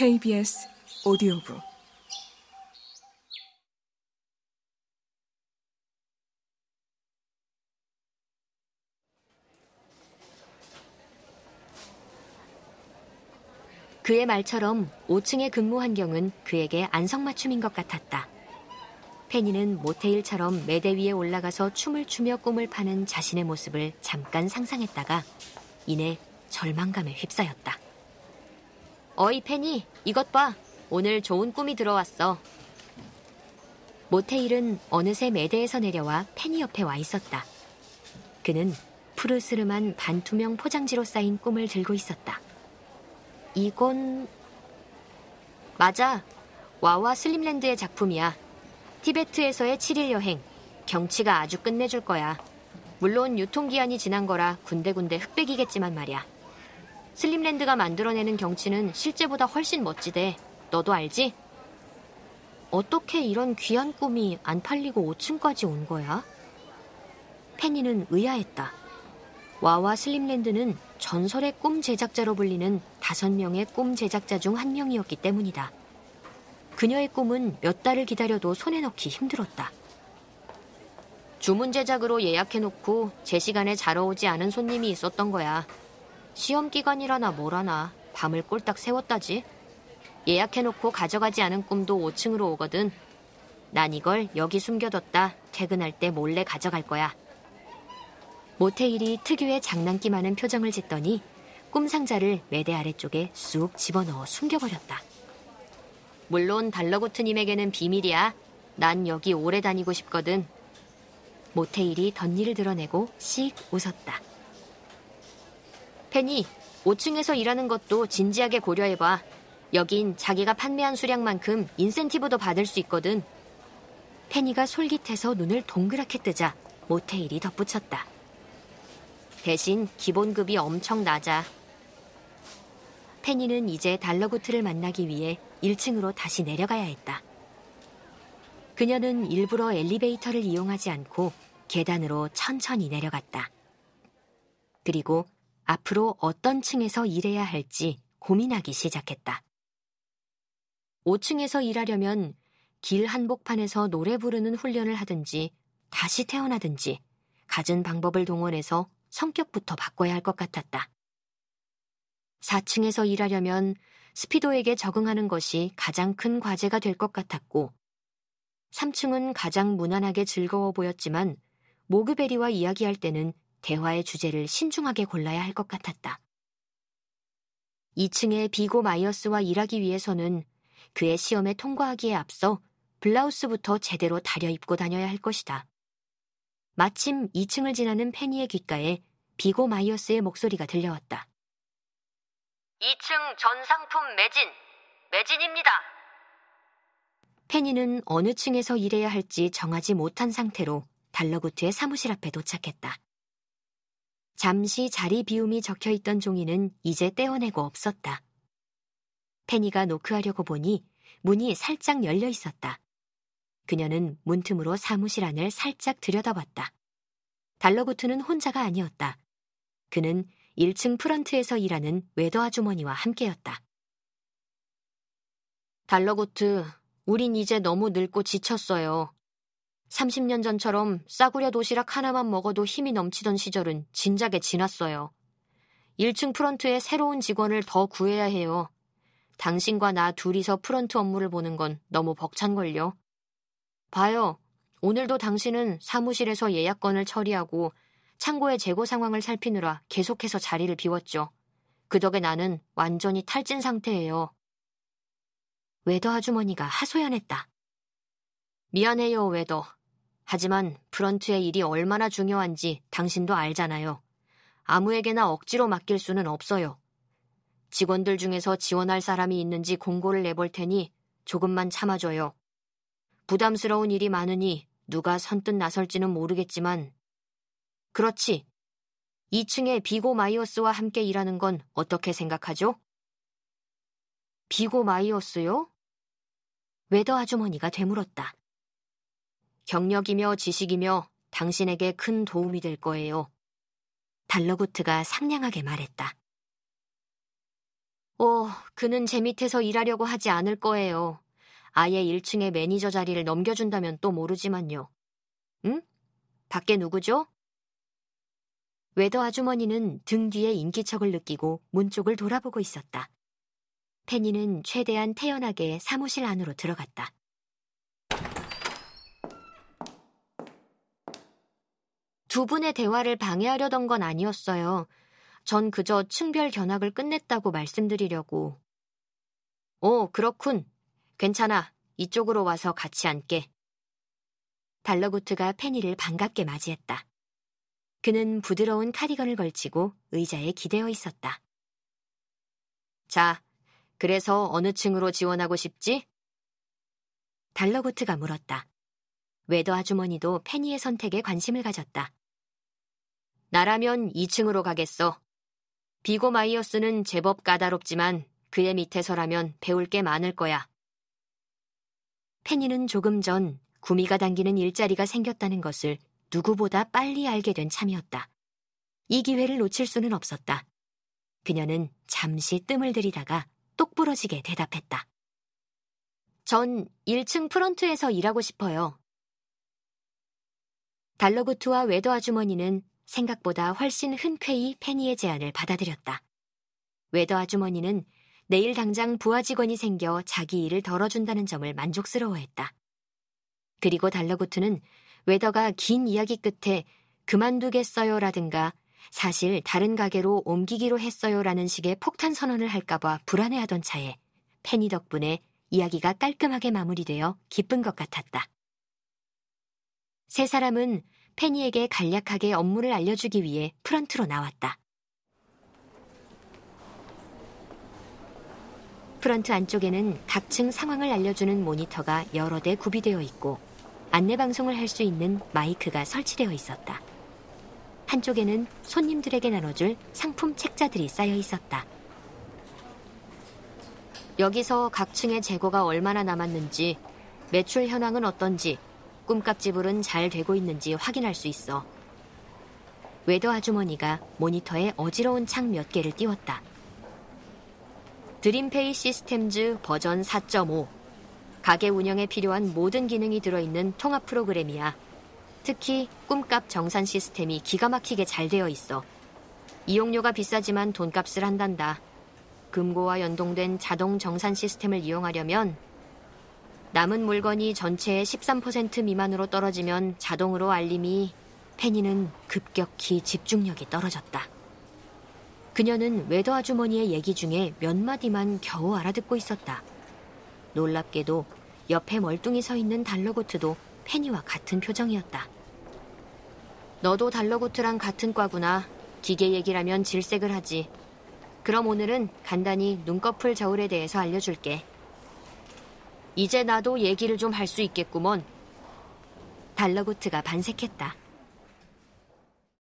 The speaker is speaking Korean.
KBS 오디오북 그의 말처럼 5층의 근무 환경은 그에게 안성맞춤인 것 같았다. 페니는 모테일처럼 매대 위에 올라가서 춤을 추며 꿈을 파는 자신의 모습을 잠깐 상상했다가 이내 절망감에 휩싸였다. 어이 페니, 이것 봐. 오늘 좋은 꿈이 들어왔어. 모테일은 어느새 매대에서 내려와 페니 옆에 와 있었다. 그는 푸르스름한 반투명 포장지로 쌓인 꿈을 들고 있었다. 이건 맞아. 와와 슬림랜드의 작품이야. 티베트에서의 7일 여행. 경치가 아주 끝내줄 거야. 물론 유통기한이 지난 거라 군데군데 흑백이겠지만 말이야. 슬림랜드가 만들어내는 경치는 실제보다 훨씬 멋지대. 너도 알지? 어떻게 이런 귀한 꿈이 안 팔리고 5층까지 온 거야? 페니는 의아했다. 와와 슬림랜드는 전설의 꿈 제작자로 불리는 다섯 명의 꿈 제작자 중 한 명이었기 때문이다. 그녀의 꿈은 몇 달을 기다려도 손에 넣기 힘들었다. 주문 제작으로 예약해놓고 제 시간에 자러 오지 않은 손님이 있었던 거야. 시험 기간이라나 뭐라나 밤을 꼴딱 세웠다지. 예약해놓고 가져가지 않은 꿈도 5층으로 오거든. 난 이걸 여기 숨겨뒀다 퇴근할 때 몰래 가져갈 거야. 모테일이 특유의 장난기 많은 표정을 짓더니 꿈 상자를 매대 아래쪽에 쑥 집어넣어 숨겨버렸다. 물론 달러구트님에게는 비밀이야. 난 여기 오래 다니고 싶거든. 모테일이 덧니를 드러내고 씩 웃었다. 페니, 5층에서 일하는 것도 진지하게 고려해봐. 여긴 자기가 판매한 수량만큼 인센티브도 받을 수 있거든. 페니가 솔깃해서 눈을 동그랗게 뜨자 모테일이 덧붙였다. 대신 기본급이 엄청 낮아. 페니는 이제 달러구트를 만나기 위해 1층으로 다시 내려가야 했다. 그녀는 일부러 엘리베이터를 이용하지 않고 계단으로 천천히 내려갔다. 그리고 앞으로 어떤 층에서 일해야 할지 고민하기 시작했다. 5층에서 일하려면 길 한복판에서 노래 부르는 훈련을 하든지 다시 태어나든지 갖은 방법을 동원해서 성격부터 바꿔야 할 것 같았다. 4층에서 일하려면 스피도에게 적응하는 것이 가장 큰 과제가 될 것 같았고, 3층은 가장 무난하게 즐거워 보였지만, 모그베리와 이야기할 때는 대화의 주제를 신중하게 골라야 할 것 같았다. 2층의 비고 마이어스와 일하기 위해서는 그의 시험에 통과하기에 앞서 블라우스부터 제대로 다려입고 다녀야 할 것이다. 마침 2층을 지나는 페니의 귓가에 비고 마이어스의 목소리가 들려왔다. 2층 전상품 매진, 매진입니다. 페니는 어느 층에서 일해야 할지 정하지 못한 상태로 달러구트의 사무실 앞에 도착했다. 잠시 자리 비움이 적혀 있던 종이는 이제 떼어내고 없었다. 페니가 노크하려고 보니 문이 살짝 열려 있었다. 그녀는 문틈으로 사무실 안을 살짝 들여다봤다. 달러구트는 혼자가 아니었다. 그는 1층 프런트에서 일하는 웨더 아주머니와 함께였다. 달러구트, 우린 이제 너무 늙고 지쳤어요. 30년 전처럼 싸구려 도시락 하나만 먹어도 힘이 넘치던 시절은 진작에 지났어요. 1층 프런트에 새로운 직원을 더 구해야 해요. 당신과 나 둘이서 프런트 업무를 보는 건 너무 벅찬걸요. 봐요. 오늘도 당신은 사무실에서 예약건을 처리하고 창고의 재고 상황을 살피느라 계속해서 자리를 비웠죠. 그 덕에 나는 완전히 탈진 상태예요. 웨더 아주머니가 하소연했다. 미안해요, 웨더. 하지만 프런트의 일이 얼마나 중요한지 당신도 알잖아요. 아무에게나 억지로 맡길 수는 없어요. 직원들 중에서 지원할 사람이 있는지 공고를 내볼 테니 조금만 참아줘요. 부담스러운 일이 많으니 누가 선뜻 나설지는 모르겠지만 그렇지. 2층에 비고 마이어스와 함께 일하는 건 어떻게 생각하죠? 비고 마이어스요? 웨더 아주머니가 되물었다. 경력이며 지식이며 당신에게 큰 도움이 될 거예요. 달러구트가 상냥하게 말했다. 어, 그는 제 밑에서 일하려고 하지 않을 거예요. 아예 1층의 매니저 자리를 넘겨준다면 또 모르지만요. 응? 밖에 누구죠? 웨더 아주머니는 등 뒤에 인기척을 느끼고 문 쪽을 돌아보고 있었다. 페니는 최대한 태연하게 사무실 안으로 들어갔다. 두 분의 대화를 방해하려던 건 아니었어요. 전 그저 층별 견학을 끝냈다고 말씀드리려고. 오, 그렇군. 괜찮아. 이쪽으로 와서 같이 앉게. 달러구트가 페니를 반갑게 맞이했다. 그는 부드러운 카디건을 걸치고 의자에 기대어 있었다. 자, 그래서 어느 층으로 지원하고 싶지? 달러구트가 물었다. 웨더 아주머니도 페니의 선택에 관심을 가졌다. 나라면 2층으로 가겠어. 비고 마이어스는 제법 까다롭지만 그의 밑에서라면 배울 게 많을 거야. 페니는 조금 전 구미가 당기는 일자리가 생겼다는 것을 누구보다 빨리 알게 된 참이었다. 이 기회를 놓칠 수는 없었다. 그녀는 잠시 뜸을 들이다가 똑부러지게 대답했다. 전 1층 프런트에서 일하고 싶어요. 달러구트와 웨더 아주머니는 생각보다 훨씬 흔쾌히 페니의 제안을 받아들였다. 웨더 아주머니는 내일 당장 부하 직원이 생겨 자기 일을 덜어준다는 점을 만족스러워했다. 그리고 달러구트는 웨더가 긴 이야기 끝에 그만두겠어요라든가 사실 다른 가게로 옮기기로 했어요라는 식의 폭탄 선언을 할까봐 불안해하던 차에 페니 덕분에 이야기가 깔끔하게 마무리되어 기쁜 것 같았다. 세 사람은 페니에게 간략하게 업무를 알려주기 위해 프런트로 나왔다. 프런트 안쪽에는 각층 상황을 알려주는 모니터가 여러 대 구비되어 있고 안내 방송을 할 수 있는 마이크가 설치되어 있었다. 한쪽에는 손님들에게 나눠줄 상품 책자들이 쌓여 있었다. 여기서 각 층의 재고가 얼마나 남았는지, 매출 현황은 어떤지, 꿈값 지불은 잘 되고 있는지 확인할 수 있어. 웨더 아주머니가 모니터에 어지러운 창 몇 개를 띄웠다. 드림페이 시스템즈 버전 4.5. 가게 운영에 필요한 모든 기능이 들어있는 통합 프로그램이야. 특히 꿈값 정산 시스템이 기가 막히게 잘 되어 있어. 이용료가 비싸지만 돈값을 한단다. 금고와 연동된 자동 정산 시스템을 이용하려면 남은 물건이 전체의 13% 미만으로 떨어지면 자동으로 알림이 페니는 급격히 집중력이 떨어졌다. 그녀는 웨더 아주머니의 얘기 중에 몇 마디만 겨우 알아듣고 있었다. 놀랍게도 옆에 멀뚱히 서 있는 달러구트도 페니와 같은 표정이었다. 너도 달러구트랑 같은 과구나. 기계 얘기라면 질색을 하지. 그럼 오늘은 간단히 눈꺼풀 저울에 대해서 알려줄게. 이제 나도 얘기를 좀 할 수 있겠구먼. 달러고트가 반색했다.